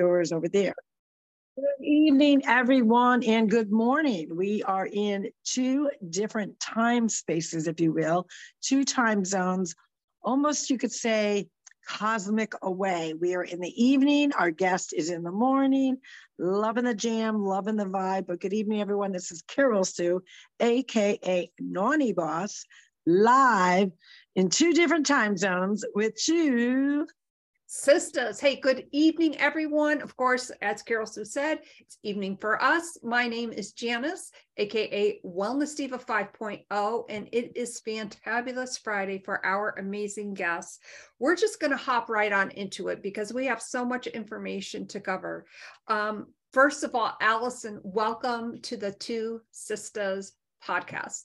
Yours over there. Good evening, everyone, and good morning. We are in two different time spaces, if you will, two time zones, almost you could say cosmic away. We are in the evening, our guest is in the morning, loving the jam, loving the vibe. But good evening, everyone. This is Carol Sue, AKA Naughty Boss, live in two different time zones with two sisters. Hey, good evening, everyone. Of course, as Carol Sue said, it's evening for us. My name is Janice, aka Wellness Diva 5.0, and it is Fantabulous Friday for our amazing guests. We're just going to hop right on into it because we have so much information to cover. Um, first of all, Allison, welcome to the Two Sisters podcast.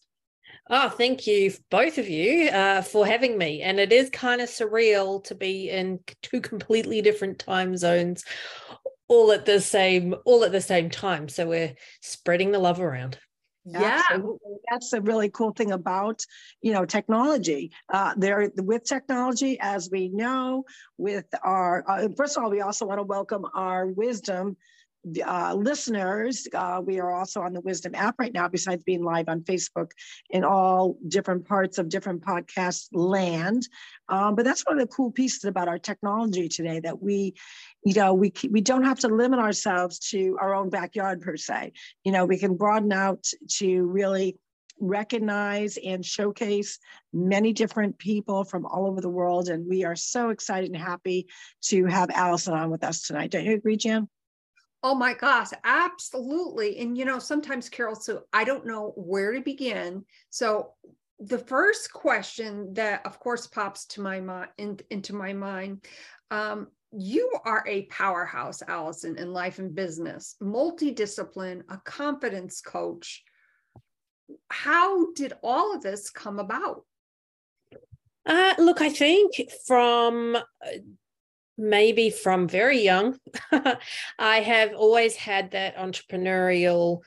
Oh, thank you, both of you, uh, for having me. And it is kind of surreal to be in two completely different time zones, all at the same, all at the same time. So we're spreading the love around. Yeah, Absolutely. that's a really cool thing about you know technology. Uh, there with technology, as we know, with our uh, first of all, we also want to welcome our wisdom uh, listeners, uh, we are also on the Wisdom app right now, besides being live on Facebook in all different parts of different podcast land. Um, but that's one of the cool pieces about our technology today that we, you know, we we don't have to limit ourselves to our own backyard per se. You know, we can broaden out to really recognize and showcase many different people from all over the world. And we are so excited and happy to have Allison on with us tonight. Don't you agree, Jan? Oh my gosh, absolutely. And you know, sometimes Carol, so I don't know where to begin. So the first question that of course pops to my mind in, into my mind, um, you are a powerhouse, Allison, in life and business, multidiscipline, a confidence coach. How did all of this come about? Uh, look, I think from uh, maybe from very young, I have always had that entrepreneurial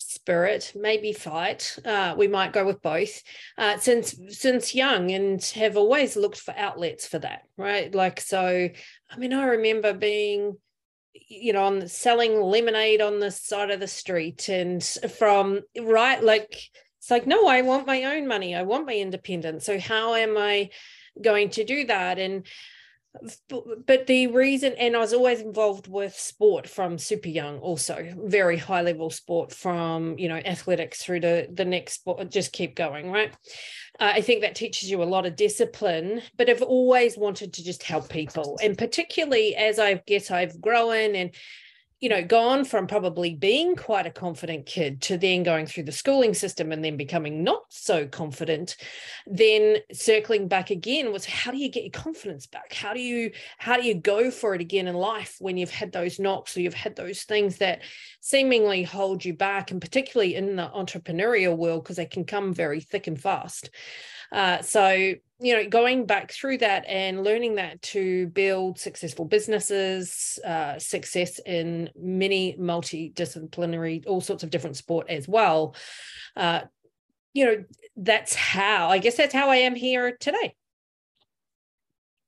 spirit maybe fight uh, we might go with both uh, since since young and have always looked for outlets for that right? Like so i mean i remember being you know on selling lemonade on the side of the street and from right like it's like no i want my own money. I want my independence. So how am i going to do that? And but the reason and i was always involved with sport from super young also very high level sport from you know athletics through to the next sport just keep going right? Uh, i think that teaches you a lot of discipline but i've always wanted to just help people. And particularly as i guess i've grown and you know, gone from probably being quite a confident kid to then going through the schooling system and then becoming not so confident, then circling back again was how do you get your confidence back? How do you how do you go for it again in life when you've had those knocks or you've had those things that seemingly hold you back, and particularly in the entrepreneurial world because they can come very thick and fast. Uh, so you know going back through that and learning that to build successful businesses uh, success in many multidisciplinary all sorts of different sport as well uh, you know that's how i guess that's how i am here today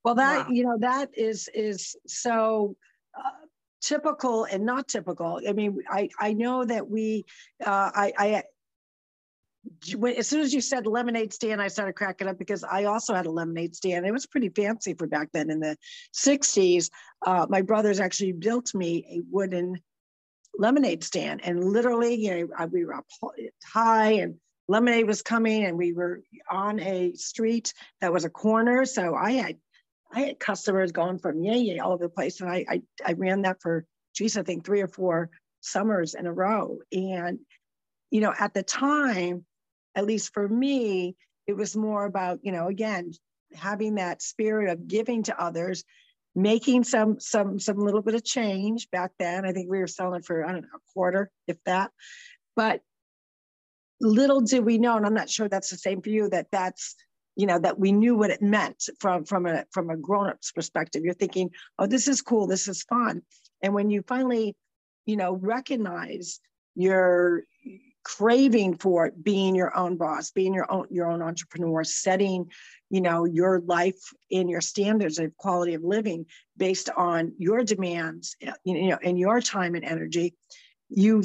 well that wow. you know that is is so uh, typical and not typical i mean i i know that we uh, i i as soon as you said lemonade stand, I started cracking up because I also had a lemonade stand. It was pretty fancy for back then in the 60s. Uh, my brothers actually built me a wooden lemonade stand. And literally, you know, we were up high and lemonade was coming and we were on a street that was a corner. So I had I had customers going from yay yay all over the place. And I, I, I ran that for, geez, I think three or four summers in a row. And, you know, at the time, at least for me, it was more about, you know, again, having that spirit of giving to others, making some some some little bit of change back then. I think we were selling for, I don't know, a quarter, if that. But little did we know, and I'm not sure that's the same for you, that that's you know that we knew what it meant from from a from a grown-up's perspective you're thinking oh this is cool this is fun and when you finally you know recognize your craving for being your own boss, being your own your own entrepreneur, setting, you know, your life and your standards of quality of living based on your demands, eh, you know, and your time and energy, you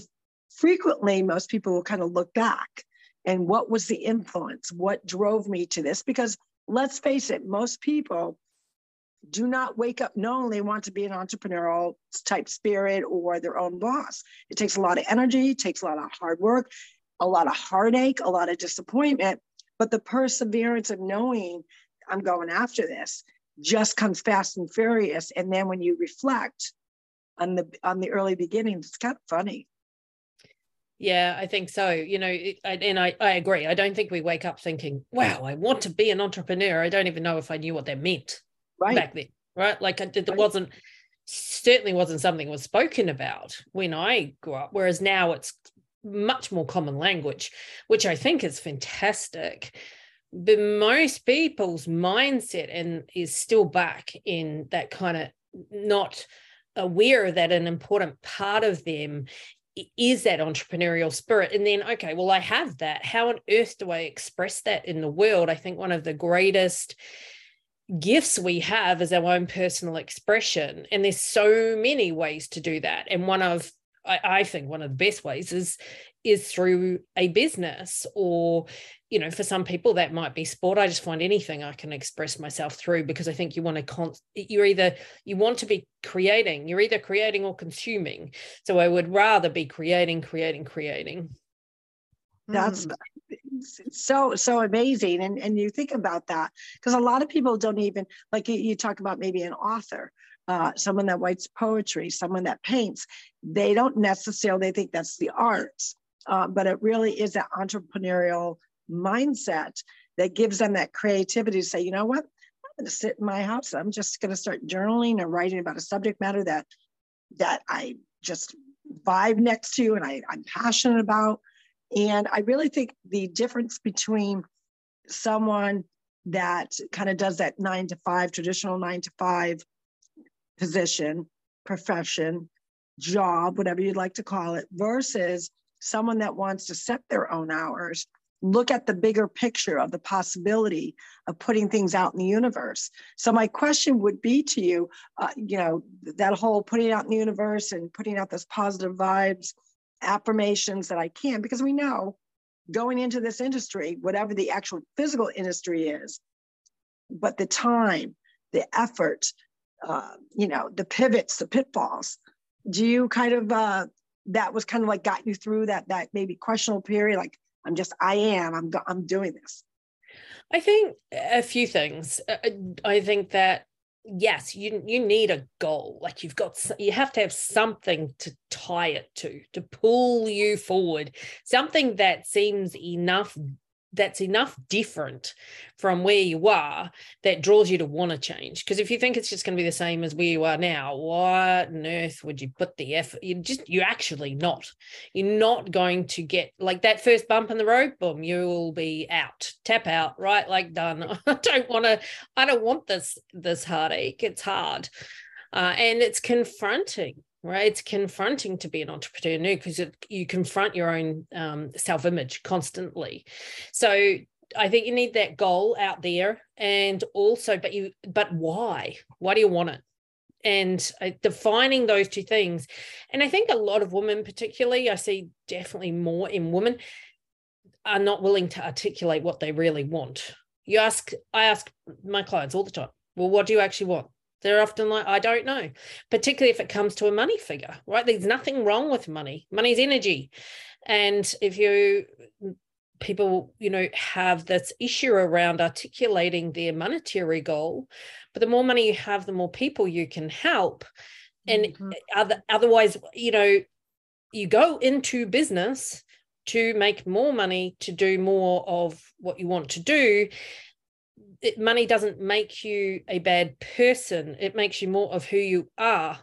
frequently most people will kind of look back and what was the influence? What drove me to this? Because let's face it, most people do not wake up knowing they want to be an entrepreneurial type spirit or their own boss. It takes a lot of energy, it takes a lot of hard work, a lot of heartache, a lot of disappointment. But the perseverance of knowing I'm going after this just comes fast and furious. And then when you reflect on the on the early beginnings, it's kind of funny. Yeah, I think so. You know, and I, I agree. I don't think we wake up thinking, wow, I want to be an entrepreneur. I don't even know if I knew what that meant right. back then, right? Like uh, it, it right. wasn't certainly wasn't something was spoken about when I grew up. Whereas now it's much more common language, which I think is fantastic. But most people's mindset and is still back in that kind of not aware that an important part of them is that entrepreneurial spirit and then okay well i have that how on earth do i express that in the world i think one of the greatest gifts we have as our own personal expression and there's so many ways to do that. And one of I, I think one of the best ways is is through a business or you know for some people that might be sport i just find anything i can express myself through because i think you want to con- you're either you want to be creating you're either creating or consuming. So i would rather be creating creating creating that's mm. so so amazing and and you think about that because a lot of people don't even like you, you talk about maybe an author uh, someone that writes poetry someone that paints they don't necessarily they think that's the arts uh, but it really is that entrepreneurial mindset that gives them that creativity to say you know what? I'm going to sit in my house i'm just going to start journaling or writing about a subject matter that that i just vibe next to and I, i'm passionate about and I really think the difference between someone that kind of does that nine to five, traditional nine to five position, profession, job, whatever you'd like to call it, versus someone that wants to set their own hours, look at the bigger picture of the possibility of putting things out in the universe. So my question would be to you, uh, you know, that whole putting out in the universe and putting out those positive vibes affirmations that I can, because we know going into this industry, whatever the actual physical industry is, but the time, the effort, uh, you know, the pivots, the pitfalls. Do you kind of uh, that was kind of like got you through that that maybe questionable period? Like I'm just I am I'm I'm doing this. I think a few things. Uh, I think that yes you you need a goal. Like you've got you have to have something to tie it to to pull you forward. Something that seems enough that's enough different from where you are that draws you to want to change. Because if you think it's just going to be the same as where you are now, what on earth would you put the effort? You just you're actually not. You're not going to get like that first bump in the road, boom, you'll be out, tap out, right? Like done. I don't want to, I don't want this this heartache. It's hard. Uh, and it's confronting right? It's confronting to be an entrepreneur new because you confront your own um, self image constantly. So I think you need that goal out there, and also, but you, but why? Why do you want it? And uh, defining those two things, and I think a lot of women, particularly, I see definitely more in women, are not willing to articulate what they really want. You ask, I ask my clients all the time, well, what do you actually want? They're often like, I don't know, particularly if it comes to a money figure, right? There's nothing wrong with money. Money's energy. And if you people you know have this issue around articulating their monetary goal but the more money you have the more people you can help and mm-hmm. other, otherwise you know you go into business to make more money to do more of what you want to do it, money doesn't make you a bad person. It makes you more of who you are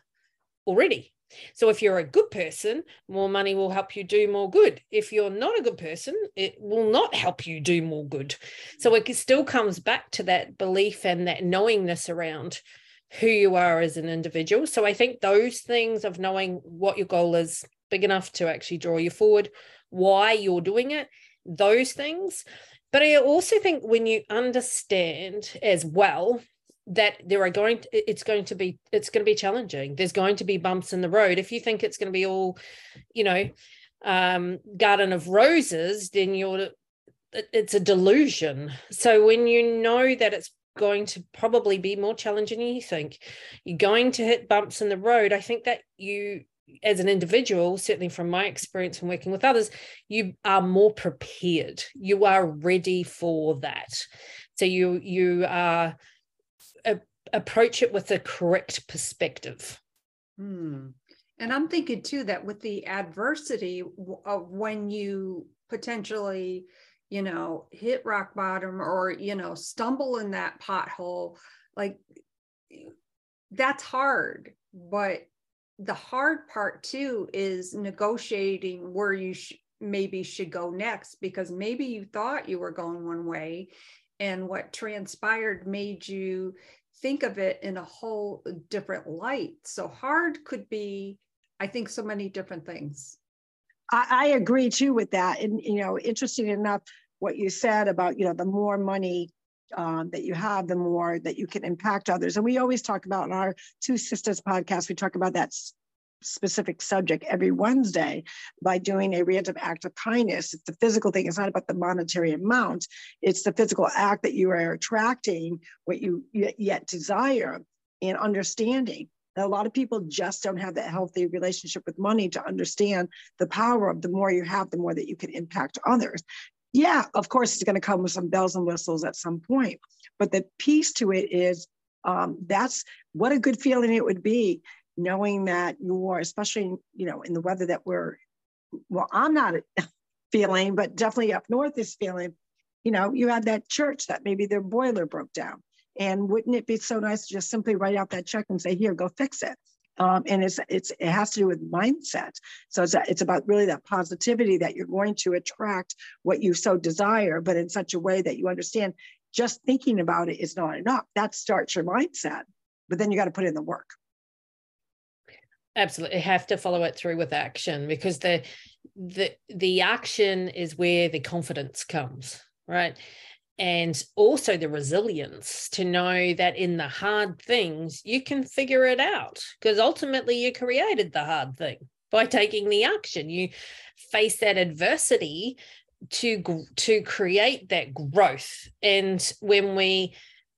already. So if you're a good person more money will help you do more good. If you're not a good person it will not help you do more good. So it still comes back to that belief and that knowingness around who you are as an individual. So i think those things of knowing what your goal is big enough to actually draw you forward, why you're doing it, those things. But I also think when you understand as well that there are going to, it's going to be it's going to be challenging. There's going to be bumps in the road. If you think it's going to be all you know um garden of roses then you're it's a delusion. So when you know that it's going to probably be more challenging than you think you're going to hit bumps in the road i think that you as an individual certainly from my experience and working with others you are more prepared you are ready for that so you you are approach it with the correct perspective. Hmm. And I'm thinking too that with the adversity of when you potentially, you know, hit rock bottom or, you know, stumble in that pothole, like that's hard. But the hard part too is negotiating where you sh- maybe should go next because maybe you thought you were going one way and what transpired made you think of it in a whole different light. So hard could be, I think, so many different things. I, I agree too with that. And, you know, interesting enough, what you said about, you know, the more money um, that you have, the more that you can impact others. And we always talk about in our Two Sisters podcast, we talk about that specific subject every Wednesday by doing a random act of kindness. It's the physical thing, it's not about the monetary amount, it's the physical act that you are attracting what you yet desire and understanding. Now, a lot of people just don't have that healthy relationship with money to understand the power of the more you have, the more that you can impact others. Yeah, of course, it's going to come with some bells and whistles at some point, but the piece to it is um, that's what a good feeling it would be knowing that you're, especially, you know, in the weather that we're, well, I'm not feeling, but definitely up north is feeling, you know, you had that church that maybe their boiler broke down. And wouldn't it be so nice to just simply write out that check and say, here, go fix it? Um, and it's it's it has to do with mindset. So it's a, it's about really that positivity that you're going to attract what you so desire, but in such a way that you understand just thinking about it is not enough. That starts your mindset, but then you got to put in the work absolutely have to follow it through with action because the the the action is where the confidence comes right and also the resilience to know that in the hard things you can figure it out because ultimately you created the hard thing by taking the action. You face that adversity to to create that growth. And when we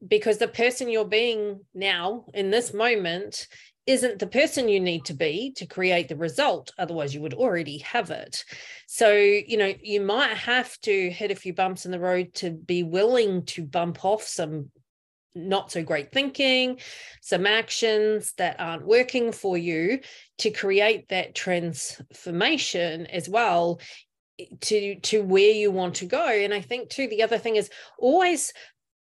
because the person you're being now in this moment isn't the person you need to be to create the result. Otherwise, you would already have it. So, you know, you might have to hit a few bumps in the road to be willing to bump off some not so great thinking, some actions that aren't working for you to create that transformation as well eh, to to where you want to go and i think too the other thing is always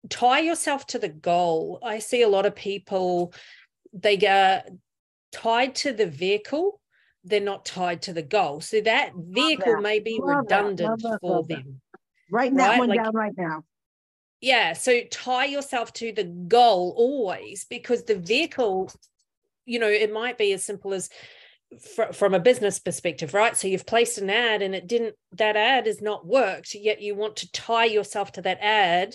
tie yourself to the goal i see a lot of people they get tied to the vehicle they're not tied to the goal so that vehicle that. may be love redundant that. for them writing right? that one like, down right now yeah so tie yourself to the goal always because the vehicle you know it might be as simple as fr- from a business perspective right so you've placed an ad and it didn't that ad has not worked yet you want to tie yourself to that ad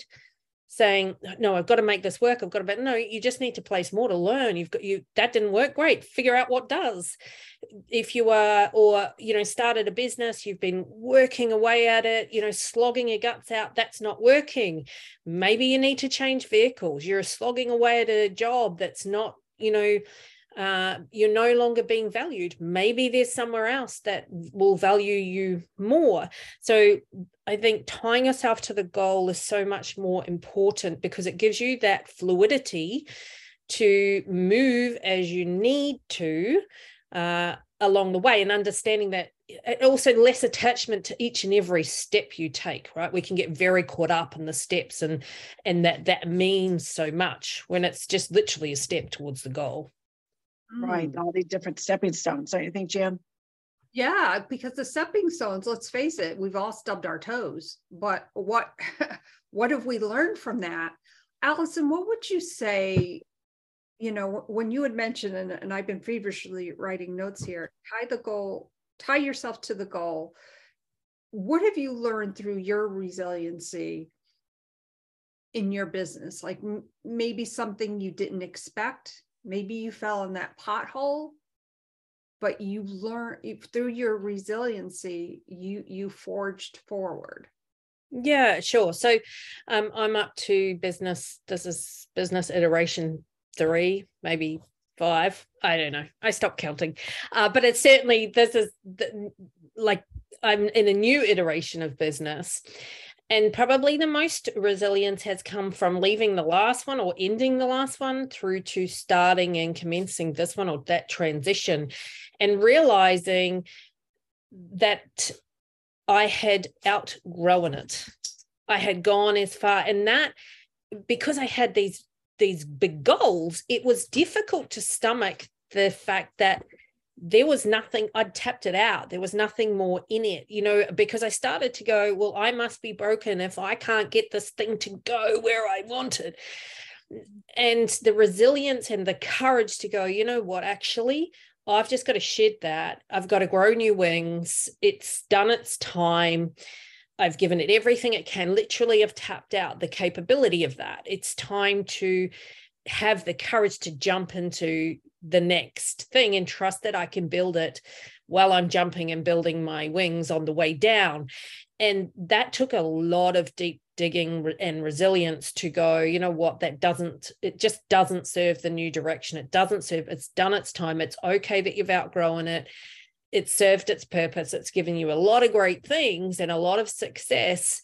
saying no i've got to make this work i've got to but no you just need to place more to learn you've got you that didn't work great figure out what does. If you are or you know started a business you've been working away at it you know slogging your guts out that's not working. Maybe you need to change vehicles you're slogging away at a job that's not you know uh, you're no longer being valued. Maybe there's somewhere else that will value you more. So I think tying yourself to the goal is so much more important because it gives you that fluidity to move as you need to uh, along the way and understanding that also less attachment to each and every step you take right we can get very caught up in the steps and and that that means so much when it's just literally a step towards the goal Right, mm. all these different stepping stones. Don't you think, Jan? Yeah, because the stepping stones, let's face it, we've all stubbed our toes. But what what have we learned from that? Allison, what would you say? You know, when you had mentioned, and, and I've been feverishly writing notes here, tie the goal tie yourself to the goal. What have you learned through your resiliency in your business? Like m- maybe something you didn't expect. Maybe you fell in that pothole, but you learn through your resiliency. You you forged forward. Yeah, sure. So um, I'm up to business. This is business iteration three, maybe five. I don't know. I stopped counting. Uh, but it's certainly, this is the, like, I'm in a new iteration of business. And probably the most resilience has come from leaving the last one or ending the last one through to starting and commencing this one or that transition and realizing that I had outgrown it. I had gone as far, and that because I had these these big goals, it was difficult to stomach the fact that there was nothing i'd tapped it out there was nothing more in it you know because i started to go well i must be broken if i can't get this thing to go where i wanted and the resilience and the courage to go you know what actually I've just got to shed that. I've got to grow new wings. It's done its time. I've given it everything it can. Literally, I've tapped out the capability of that. It's time to have the courage to jump into the next thing and trust that I can build it while I'm jumping and building my wings on the way down. And that took a lot of deep digging and resilience to go you know what that doesn't it just doesn't serve the new direction. It doesn't serve it's done its time. It's okay that you've outgrown it. It's served its purpose. It's given you a lot of great things and a lot of success.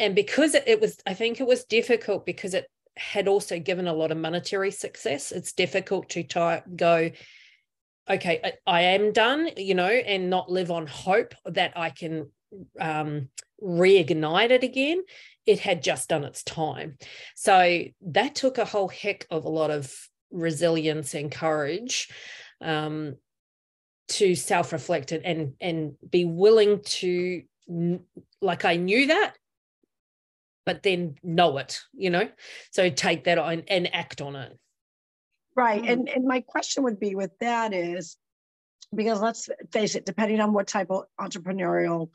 And because it, it was i think it was difficult because it had also given a lot of monetary success it's difficult to ty- go okay I, I am done you know and not live on hope that i can um, reignite it again it had just done its time. So that took a whole heck of a lot of resilience and courage um, to self-reflect and and be willing to like I knew that, but then know it, you know. So take that on and act on it. Right. And and my question would be with that is because let's face it, depending on what type of entrepreneurial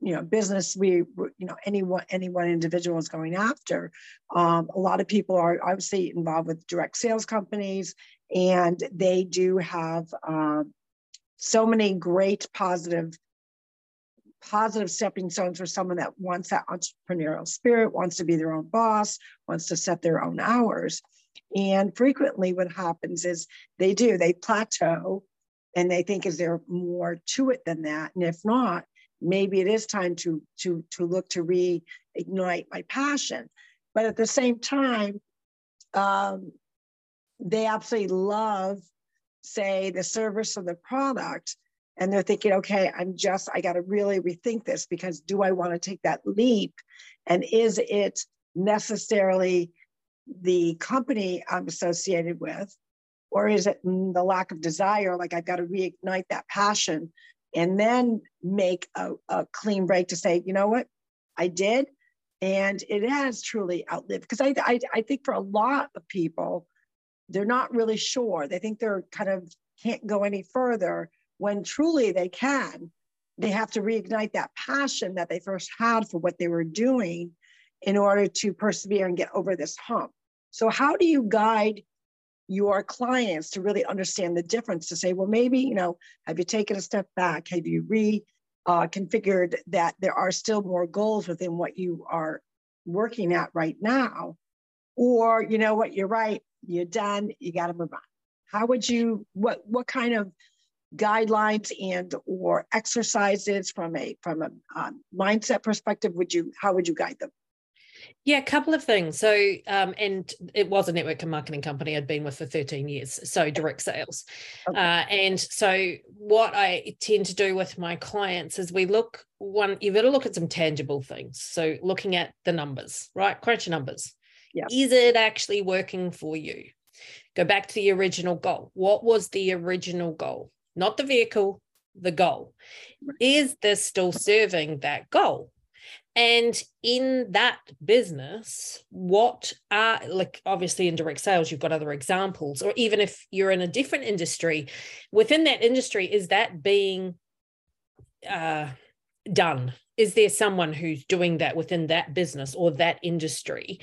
you know business we you know anyone any one individual is going after um, a lot of people are obviously involved with direct sales companies and they do have uh, so many great positive positive stepping stones for someone that wants that entrepreneurial spirit wants to be their own boss wants to set their own hours. And frequently what happens is they do they plateau and they think is there more to it than that? And if not maybe it is time to to to look to reignite my passion. But at the same time um, they absolutely love say the service or the product and they're thinking okay i'm just i got to really rethink this because do i want to take that leap and is it necessarily the company i'm associated with or is it the lack of desire like i've got to reignite that passion and then make a, a clean break to say, you know what, I did. And it has truly outlived because I, I, I think for a lot of people, they're not really sure. They think they're kind of can't go any further when truly they can. They have to reignite that passion that they first had for what they were doing in order to persevere and get over this hump. So, how do you guide your clients to really understand the difference to say, well, maybe, you know, have you taken a step back? Have you re uh, configured that there are still more goals within what you are working at right now? Or, you know what, you're right, you're done, you got to move on. How would you, what, what kind of guidelines and or exercises from a from a um, mindset perspective would you how would you guide them yeah, a couple of things. So, um, and it was a network and marketing company I'd been with for 13 years, so direct sales. Okay. Uh, and so, what I tend to do with my clients is we look one, you've got to look at some tangible things. So, looking at the numbers, right? Crunch numbers. Yeah. Is it actually working for you? Go back to the original goal. What was the original goal? Not the vehicle, the goal. Is this still serving that goal? And in that business, what are like obviously in direct sales, you've got other examples, or even if you're in a different industry, within that industry, is that being uh, done? Is there someone who's doing that within that business or that industry?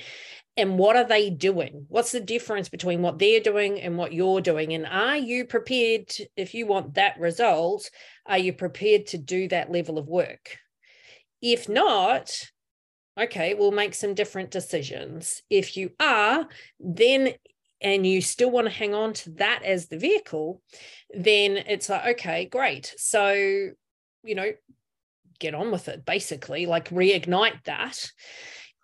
And what are they doing? What's the difference between what they're doing and what you're doing? And are you prepared, to, if you want that result, are you prepared to do that level of work? If not, okay, we'll make some different decisions. If you are, then and you still want to hang on to that as the vehicle, then it's like, okay, great. So, you know, get on with it, basically, like reignite that.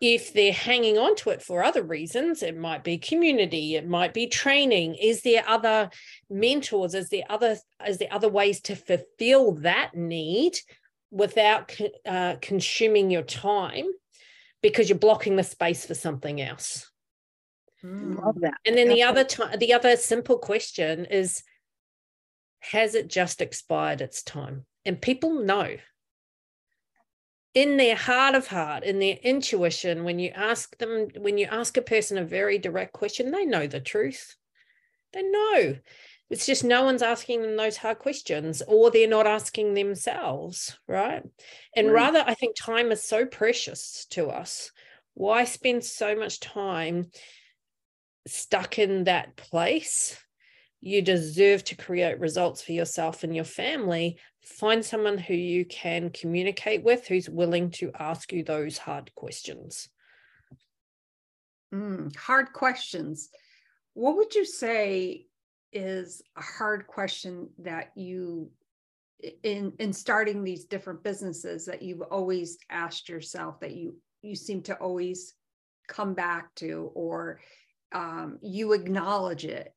If they're hanging on to it for other reasons, it might be community, it might be training. Is there other mentors? Is there other is there other ways to fulfill that need without uh, consuming your time because you're blocking the space for something else? Mm. Love that. And then the other time, the other simple question is, has it just expired its time? And people know in their heart of heart, in their intuition, when you ask them, when you ask a person a very direct question, they know the truth. They know. It's just no one's asking them those hard questions, or they're not asking themselves, right? And right. rather, I think time is so precious to us. Why spend so much time stuck in that place, you deserve to create results for yourself and your family. Find someone who you can communicate with who's willing to ask you those hard questions. Mm, hard questions. What would you say is a hard question that you in in starting these different businesses that you've always asked yourself that you you seem to always come back to or um, you acknowledge it?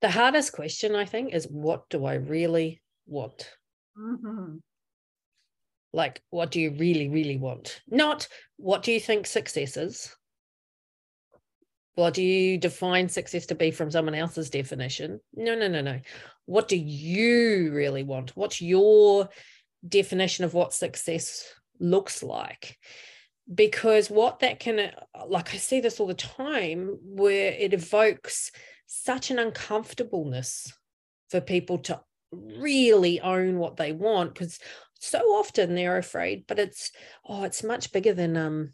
The hardest question, I think, is what do I really want? Mm-hmm. Like, what do you really, really want? Not what do you think success is? What do you define success to be from someone else's definition? No, no, no, no. What do you really want? What's your definition of what success looks like? Because what that can like i see this all the time where it evokes such an uncomfortableness for people to really own what they want because so often they're afraid but it's oh it's much bigger than um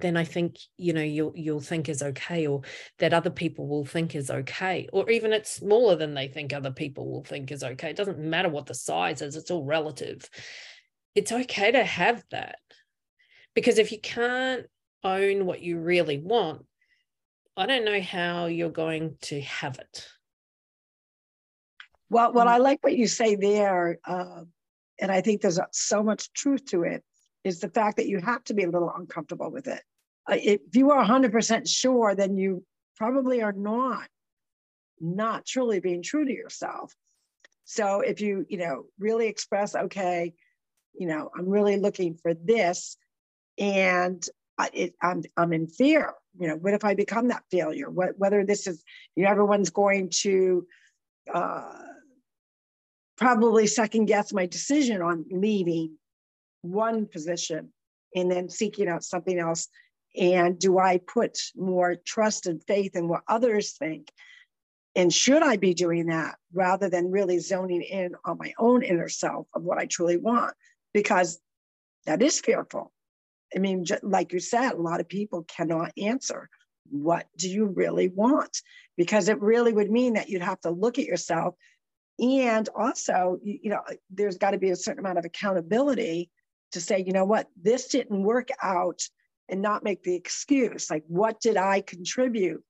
than i think you know you'll you'll think is okay or that other people will think is okay or even it's smaller than they think other people will think is okay. It doesn't matter what the size is it's all relative. It's okay to have that because if you can't own what you really want, I don't know how you're going to have it. Well, well, I like what you say there, uh, and I think there's so much truth to it. Is the fact that you have to be a little uncomfortable with it. Uh, if you are 100% sure, then you probably are not not truly being true to yourself. So if you, you know, really express, okay, you know, I'm really looking for this, and I, it, I'm I'm in fear. You know, what if I become that failure? What, whether this is, you know, everyone's going to uh, probably second guess my decision on leaving one position and then seeking out something else. And do I put more trust and faith in what others think? And should I be doing that rather than really zoning in on my own inner self of what I truly want? Because that is fearful. I mean, like you said, a lot of people cannot answer what do you really want? Because it really would mean that you'd have to look at yourself. And also, you know, there's got to be a certain amount of accountability to say, you know what, this didn't work out and not make the excuse. Like, what did I contribute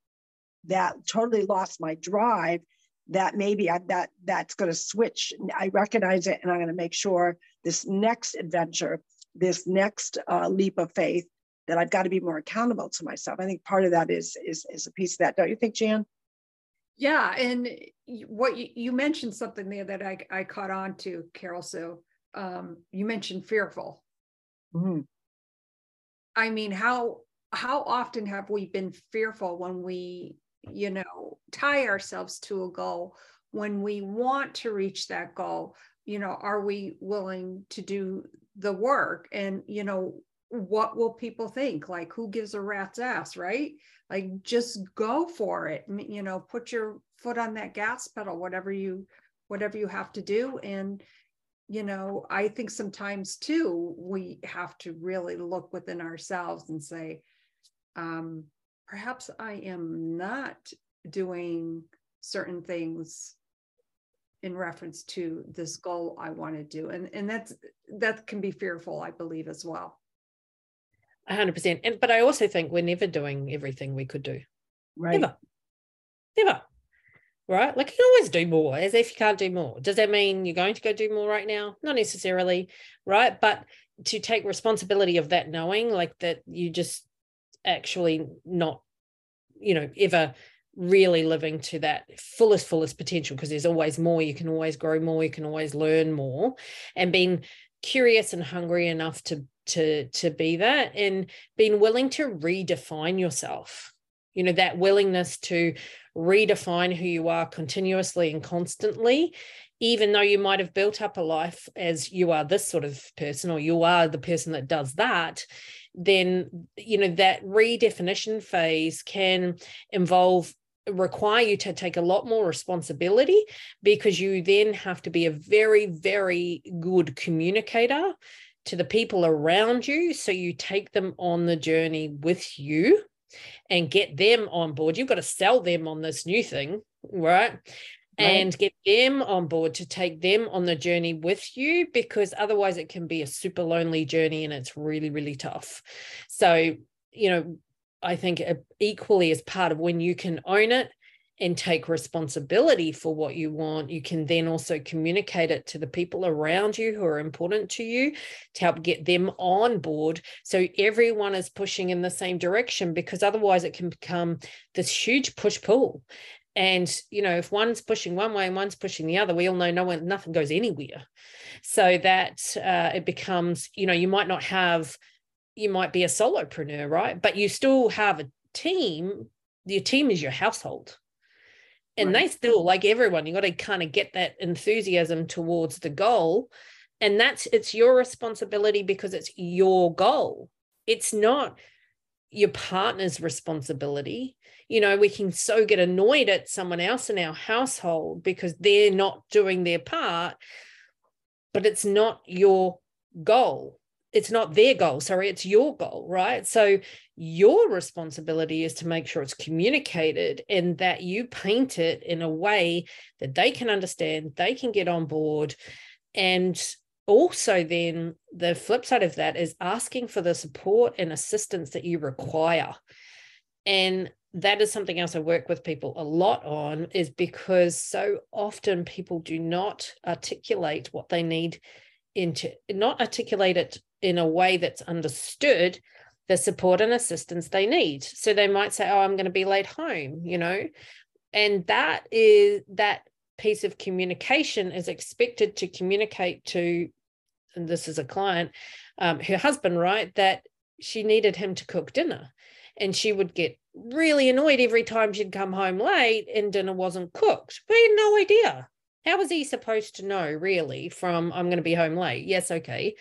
that totally lost my drive? That maybe I, that that's going to switch. I recognize it, and I'm going to make sure this next adventure this next uh, leap of faith that I've got to be more accountable to myself. I think part of that is is is a piece of that. Don't you think, Jan? Yeah, and what you, you mentioned something there that I I caught on to, Carol. So um, you mentioned fearful. Mm-hmm. I mean, how how often have we been fearful when we, you know, tie ourselves to a goal when we want to reach that goal? You know, are we willing to do the work and you know what will people think? Like who gives a rat's ass right? Like just go for it you know put your foot on that gas pedal whatever you whatever you have to do. And you know, I think sometimes too, we have to really look within ourselves and say, um, perhaps I am not doing certain things in reference to this goal I want to do. And and that's that can be fearful, I believe, as well. hundred percent. And but I also think we're never doing everything we could do. Right. Never. Never. Right. Like you can always do more, as if you can't do more. Does that mean you're going to go do more right now? Not necessarily. Right. But to take responsibility of that knowing, like that you just actually not, you know, ever really living to that fullest fullest potential because there's always more you can always grow more you can always learn more and being curious and hungry enough to to to be that and being willing to redefine yourself. You know that willingness to redefine who you are continuously and constantly even though you might have built up a life as you are this sort of person or you are the person that does that then you know that redefinition phase can involve require you to take a lot more responsibility because you then have to be a very, very good communicator to the people around you. So you take them on the journey with you and get them on board. You've got to sell them on this new thing, right? right? And get them on board to take them on the journey with you because otherwise it can be a super lonely journey and it's really, really tough. So, you know, I think equally as part of when you can own it and take responsibility for what you want, you can then also communicate it to the people around you who are important to you to help get them on board. So everyone is pushing in the same direction because otherwise it can become this huge push pull. And you know, if one's pushing one way and one's pushing the other, we all know no one, nothing goes anywhere. So that uh, it becomes, you know, you might not have you might be a solopreneur, right? But you still have a team. Your team is your household. And right. they still, like everyone, you got to kind of get that enthusiasm towards the goal. And that's it's your responsibility because it's your goal. It's not your partner's responsibility. You know, we can so get annoyed at someone else in our household because they're not doing their part, but it's not your goal it's not their goal sorry it's your goal right? So your responsibility is to make sure it's communicated and that you paint it in a way that they can understand they can get on board. And also then the flip side of that is asking for the support and assistance that you require. And that is something else I work with people a lot on is because so often people do not articulate what they need into not articulate it in a way that's understood the support and assistance they need. So they might say, Oh, I'm going to be late home, you know, and that is that piece of communication is expected to communicate to, and this is a client, um, her husband, right, that she needed him to cook dinner. And she would get really annoyed every time she'd come home late and dinner wasn't cooked. He had no idea. How was he supposed to know, really, from I'm going to be home late? Yes, okay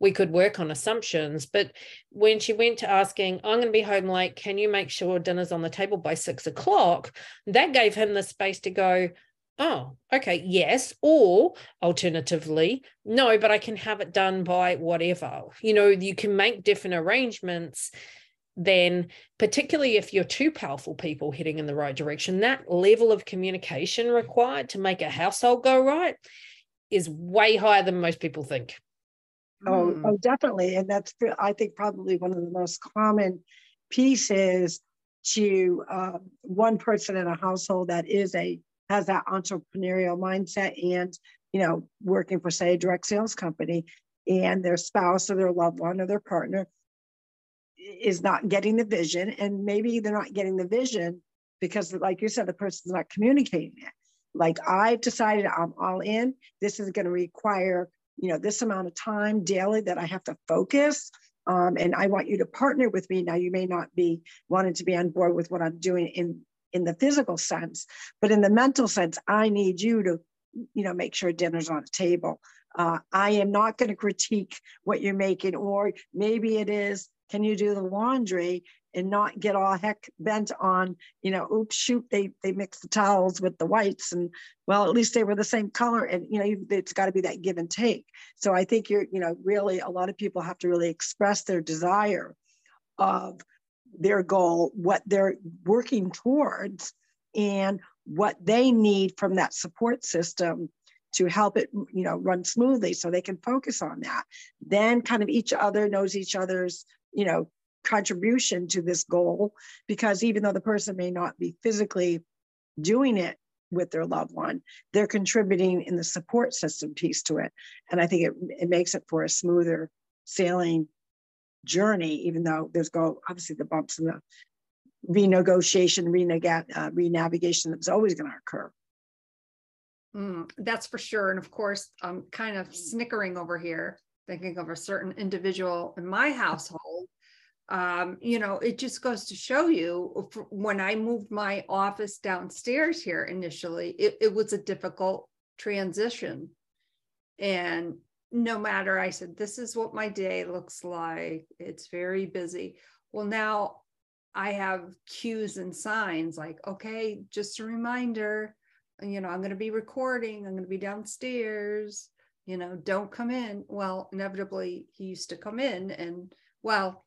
we could work on assumptions. But when she went to asking, I'm going to be home late, can you make sure dinner's on the table by six o'clock? That gave him the space to go, oh, okay, yes. Or alternatively, no, but I can have it done by whatever. You know, you can make different arrangements. Then, particularly if you're two powerful people heading in the right direction, that level of communication required to make a household go right is way higher than most people think. Oh, mm. oh, definitely. And that's, I think, probably one of the most common pieces to uh, one person in a household that is a has that entrepreneurial mindset and you know working for say a direct sales company and their spouse or their loved one or their partner is not getting the vision and maybe they're not getting the vision because like you said the person's not communicating it like i've decided i'm all in this is going to require you know, this amount of time daily that I have to focus. Um, and I want you to partner with me. Now, you may not be wanting to be on board with what I'm doing in in the physical sense, but in the mental sense, I need you to, you know, make sure dinner's on the table. Uh, I am not going to critique what you're making, or maybe it is, can you do the laundry? And not get all heck bent on, you know, oops, shoot, they they mix the towels with the whites and well, at least they were the same color. And you know, it's got to be that give and take. So I think you're, you know, really a lot of people have to really express their desire of their goal, what they're working towards, and what they need from that support system to help it you know run smoothly so they can focus on that then kind of each other knows each other's you know contribution to this goal because even though the person may not be physically doing it with their loved one they're contributing in the support system piece to it and i think it, it makes it for a smoother sailing journey even though there's go obviously the bumps and the renegotiation reneg- uh, renavigation that's always going to occur Mm, that's for sure. And of course, I'm kind of snickering over here, thinking of a certain individual in my household. Um, you know, it just goes to show you when I moved my office downstairs here initially, it, it was a difficult transition. And no matter, I said, this is what my day looks like. It's very busy. Well, now I have cues and signs like, okay, just a reminder, you know, I'm going to be recording, I'm going to be downstairs, you know, don't come in. Well, inevitably, he used to come in, and well,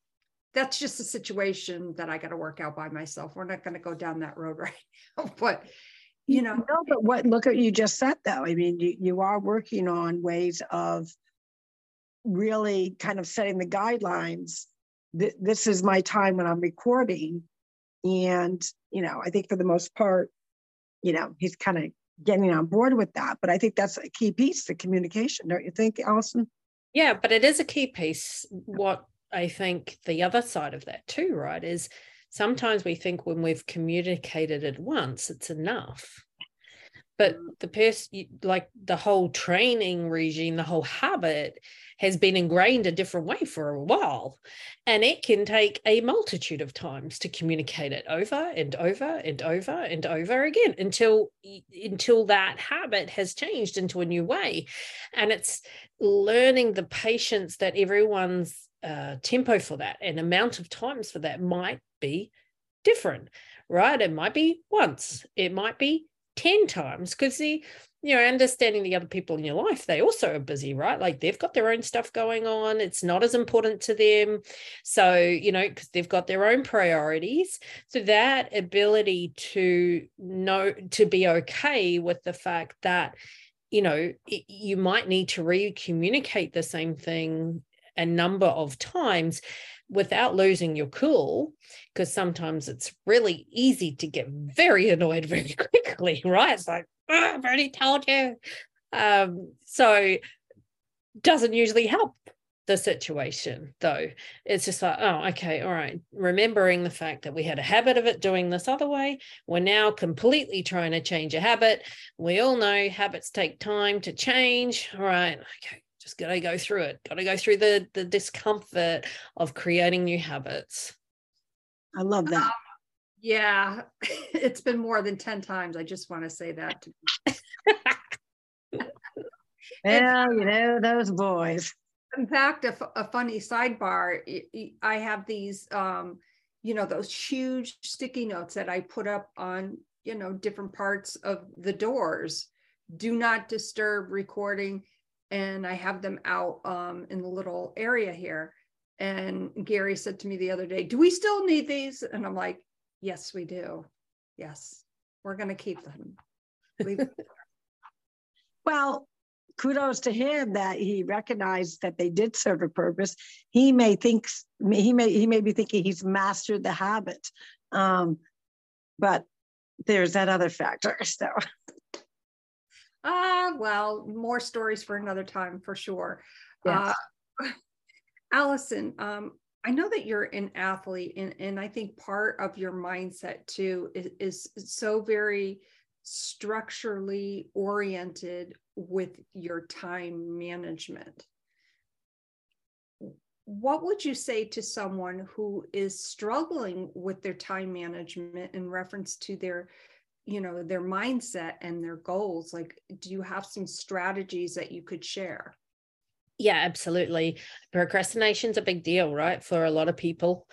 that's just a situation that I got to work out by myself. We're not going to go down that road right now, but you know. No, but what look at you just said though. I mean, you, you are working on ways of really kind of setting the guidelines. This is my time when I'm recording. And, you know, I think for the most part, you know, he's kind of getting on board with that. But I think that's a key piece, the communication, don't you think, Allison? Yeah, but it is a key piece. What I think the other side of that too, right, is sometimes we think when we've communicated it once, it's enough. But mm. the person like the whole training regime the whole habit has been ingrained a different way for a while. And it can take a multitude of times to communicate it over and over and over and over again until until that habit has changed into a new way. And it's learning the patience that everyone's uh, tempo for that and amount of times for that might be different right? It might be once it might be 10 times because the you know understanding the other people in your life they also are busy right? Like they've got their own stuff going on it's not as important to them. So you know because they've got their own priorities. So that ability to know to be okay with the fact that you know it, you might need to re-communicate the same thing a number of times without losing your cool because sometimes it's really easy to get very annoyed very quickly right? It's like i've already told you. Um, so doesn't usually help the situation though. It's just like oh okay all right remembering the fact that we had a habit of it doing this other way we're now completely trying to change a habit. We all know habits take time to change. All right okay just got to go through it. Got to go through the the discomfort of creating new habits. I love that. Um, yeah it's been more than 10 times. I just want to say that well you know those boys. In fact a, a funny sidebar i have these um you know those huge sticky notes that i put up on you know different parts of the doors. Do not disturb recording and I have them out um, in the little area here. And Gary said to me the other day, Do we still need these? And I'm like, Yes, we do. Yes, we're going to keep them. well, kudos to him that he recognized that they did serve a purpose. He may think he may he may be thinking he's mastered the habit, um, but there's that other factor. So Ah, well, more stories for another time for sure. Yes. Uh, Allison, um, I know that you're an athlete, and, and I think part of your mindset too is, is so very structurally oriented with your time management. What would you say to someone who is struggling with their time management in reference to their you know their mindset and their goals like do you have some strategies that you could share? Yeah absolutely. Procrastination's a big deal right for a lot of people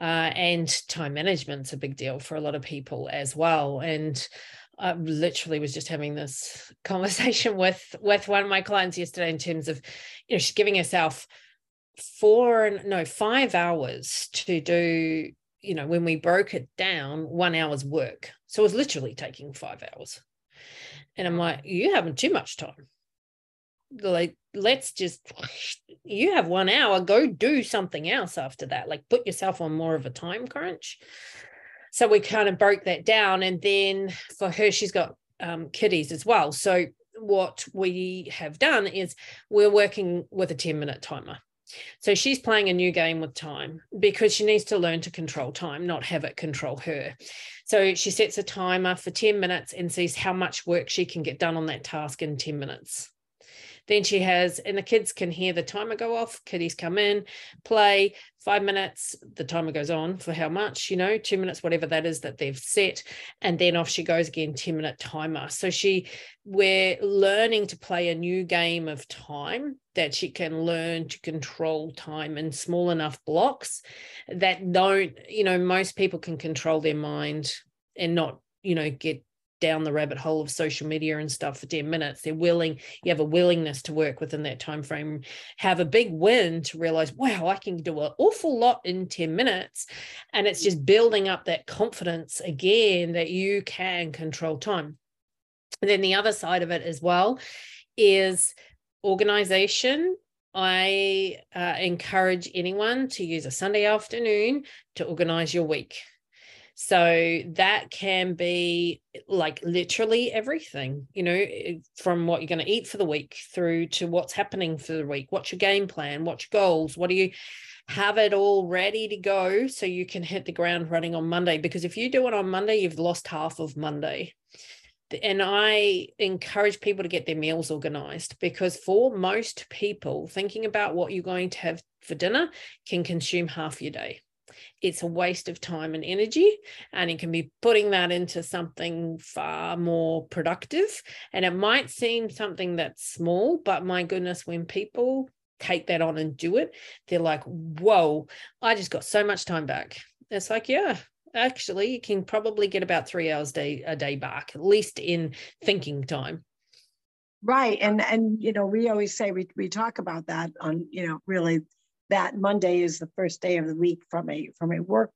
uh, and time management's a big deal for a lot of people as well and I literally was just having this conversation with with one of my clients yesterday in terms of you know she's giving herself four no five hours to do you know when we broke it down one hour's work. So it was literally taking five hours. And i'm like you having too much time. Like let's just you have one hour go do something else after that. Like put yourself on more of a time crunch. So we kind of broke that down. And then for her she's got um, kiddies as well. So what we have done is we're working with a 10 minute timer so she's playing a new game with time because she needs to learn to control time, not have it control her. So she sets a timer for 10 minutes and sees how much work she can get done on that task in 10 minutes. Then she has, and the kids can hear the timer go off. Kiddies come in, play five minutes. The timer goes on for how much, you know, two minutes, whatever that is that they've set. And then off she goes again, 10 minute timer. So she, we're learning to play a new game of time that she can learn to control time in small enough blocks that don't, you know, most people can control their mind and not you know get down the rabbit hole of social media and stuff for 10 minutes. They're willing you have a willingness to work within that time frame have a big win to realize wow i can do an awful lot in 10 minutes. And it's just building up that confidence again that you can control time. And then the other side of it as well is organization. I uh, encourage anyone to use a Sunday afternoon to organize your week. So that can be like literally everything, you know, eh, from what you're going to eat for the week through to what's happening for the week. What's your game plan? What's your goals? What do you have it all ready to go so you can hit the ground running on Monday? Because if you do it on Monday, you've lost half of Monday and I encourage people to get their meals organized because for most people, thinking about what you're going to have for dinner can consume half your day it's a waste of time and energy and it can be putting that into something far more productive. And it might seem something that's small but my goodness when people take that on and do it they're like whoa i just got so much time back. It's like yeah actually you can probably get about three hours day a day back at least in thinking time. Right and and you know we always say we, we talk about that on you know really that Monday is the first day of the week from a from a work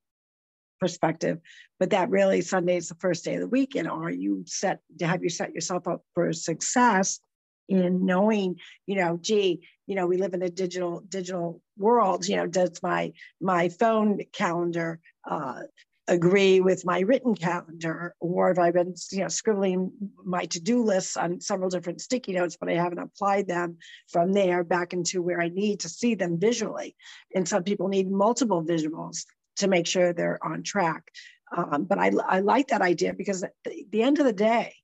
perspective, but that really Sunday is the first day of the week. And are you set to have you set yourself up for success in knowing, you know, gee, you know, we live in a digital digital world. You know, does my my phone calendar uh, agree with my written calendar or have I been you know scribbling my to-do lists on several different sticky notes but I haven't applied them from there back into where I need to see them visually and some people need multiple visuals to make sure they're on track um, but I, I like that idea because at the, the end of the day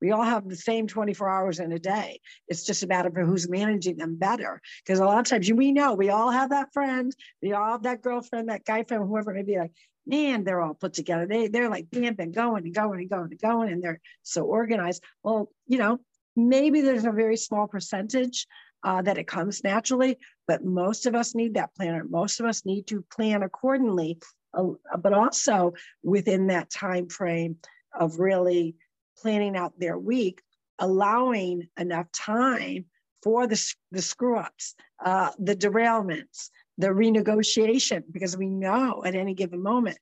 we all have the same 24 hours in a day. It's just a matter of who's managing them better. Because a lot of times we know we all have that friend, we all have that girlfriend, that guy friend, whoever it may be like, man, they're all put together. They they're like bam, been going and going and going and going, and they're so organized. Well, you know, maybe there's a very small percentage uh, that it comes naturally, but most of us need that planner. Most of us need to plan accordingly, uh, but also within that time frame of really planning out their week, allowing enough time for the, the screw ups, uh, the derailments, the renegotiation because we know at any given moment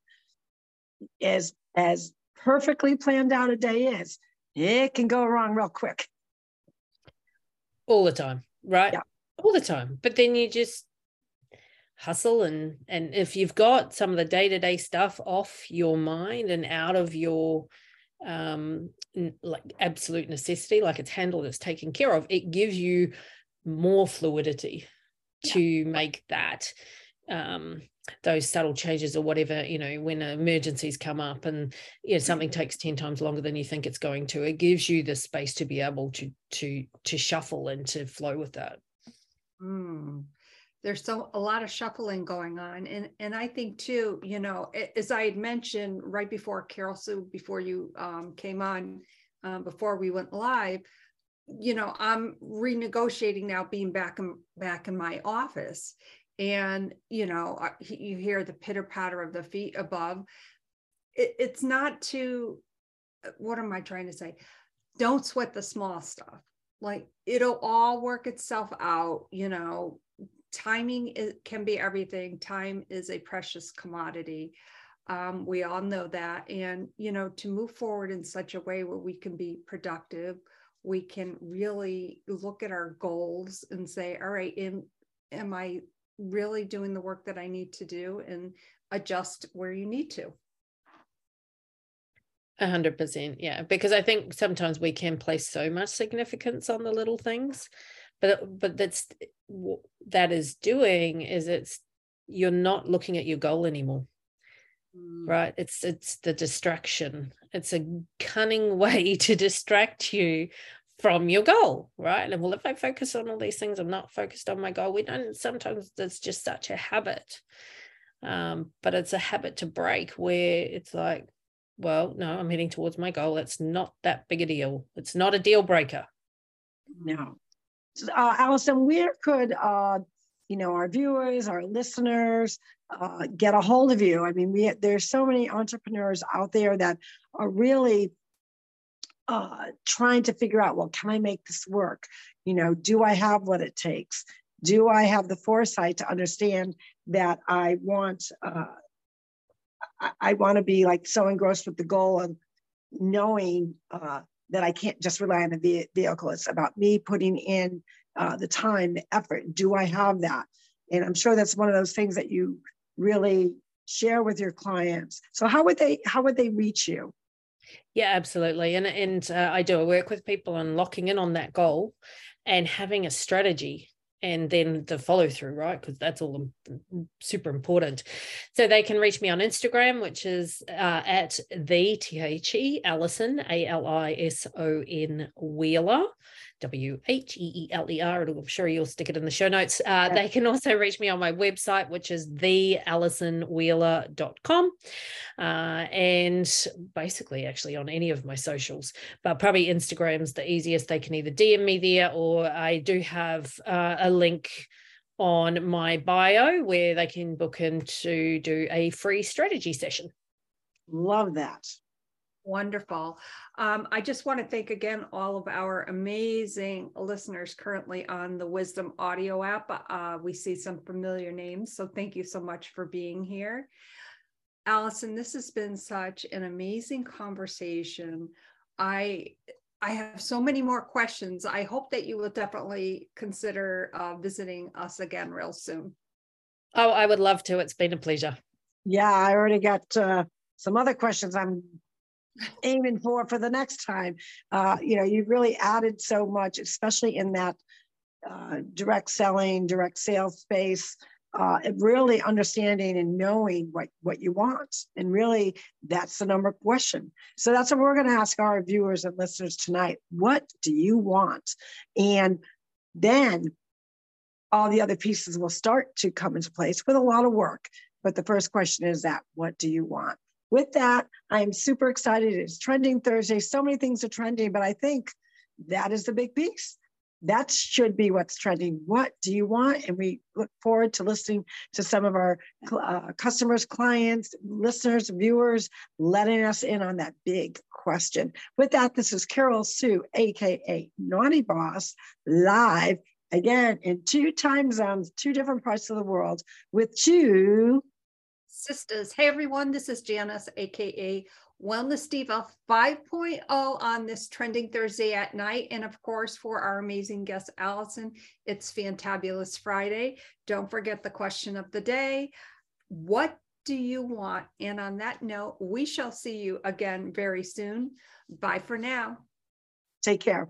as as perfectly planned out a day is it can go wrong real quick. All the time right? Yeah. all the time. But then you just hustle and and if you've got some of the day-to-day stuff off your mind and out of your um like absolute necessity like it's handled it's taken care of it gives you more fluidity to yeah. make that um, those subtle changes or whatever you know when emergencies come up and you know, something takes 10 times longer than you think it's going to it gives you the space to be able to to to shuffle and to flow with that mm. there's so a lot of shuffling going on and and i think too you know as i had mentioned right before carol sue before you um, came on um, before we went live you know i'm renegotiating now being back in back in my office. And you know you hear the pitter patter of the feet above. It, it's not to what am i trying to say? Don't sweat the small stuff. Like it'll all work itself out you know. Timing is, can be everything. Time is a precious commodity. Um, we all know that. And you know to move forward in such a way where we can be productive we can really look at our goals and say all right am, am i really doing the work that i need to do and adjust where you need to a hundred percent, yeah. Because I think sometimes we can place so much significance on the little things, but but that's what that is doing is it's you're not looking at your goal anymore, mm. right? It's it's the distraction. It's a cunning way to distract you from your goal, right? And well, if I focus on all these things, I'm not focused on my goal. We don't. Sometimes it's just such a habit, um, but it's a habit to break where it's like well, no, I'm heading towards my goal. It's not that big a deal. It's not a deal breaker. No. Uh, Allison, where could, uh, you know, our viewers, our listeners uh, get a hold of you? I mean, we there's so many entrepreneurs out there that are really uh, trying to figure out, well, can I make this work? You know, do I have what it takes? Do I have the foresight to understand that I want uh, I, I want to be like so engrossed with the goal of knowing uh, that I can't just rely on the vehicle. It's about me putting in uh, the time, the effort. Do I have that? And I'm sure that's one of those things that you really share with your clients. So how would they how would they reach you? Yeah, absolutely. And and uh, I do I work with people on locking in on that goal and having a strategy and then the follow through, right? Because that's all super important. So they can reach me on Instagram, which is uh, at the T H E Allison, A L I S O N Wheeler. W H E E L E R. I'm sure you'll stick it in the show notes. Uh, yeah. They can also reach me on my website, which is theallisonwheeler.com. Uh, and basically, actually, on any of my socials, but probably Instagram's the easiest. They can either DM me there or I do have uh, a link on my bio where they can book in to do a free strategy session. Love that. Wonderful. Um, I just want to thank again all of our amazing listeners currently on the Wisdom audio app. Uh, we see some familiar names, so thank you so much for being here. Allison, this has been such an amazing conversation. I I have so many more questions. I hope that you will definitely consider uh, visiting us again real soon. Oh, I would love to. It's been a pleasure. Yeah, I already got uh, some other questions I'm aiming for for the next time. Uh, you know, you've really added so much, especially in that uh, direct selling, direct sales space. Uh, really understanding and knowing what, what you want. And really, that's the number question. So that's what we're going to ask our viewers and listeners tonight. What do you want? And then all the other pieces will start to come into place with a lot of work. But the first question is that what do you want? With that, I'm super excited. It's trending Thursday. So many things are trending, but I think that is the big piece. That should be what's trending. What do you want? And we look forward to listening to some of our uh, customers, clients, listeners, viewers, letting us in on that big question. With that, this is Carol Sue, AKA Naughty Boss, live again in two time zones, two different parts of the world with two sisters. Hey everyone, this is Janice, aka Wellness Diva 5.0 on this trending Thursday at night. And of course, for our amazing guest, Allison, it's Fantabulous Friday. Don't forget the question of the day. What do you want? And on that note, we shall see you again very soon. Bye for now. Take care.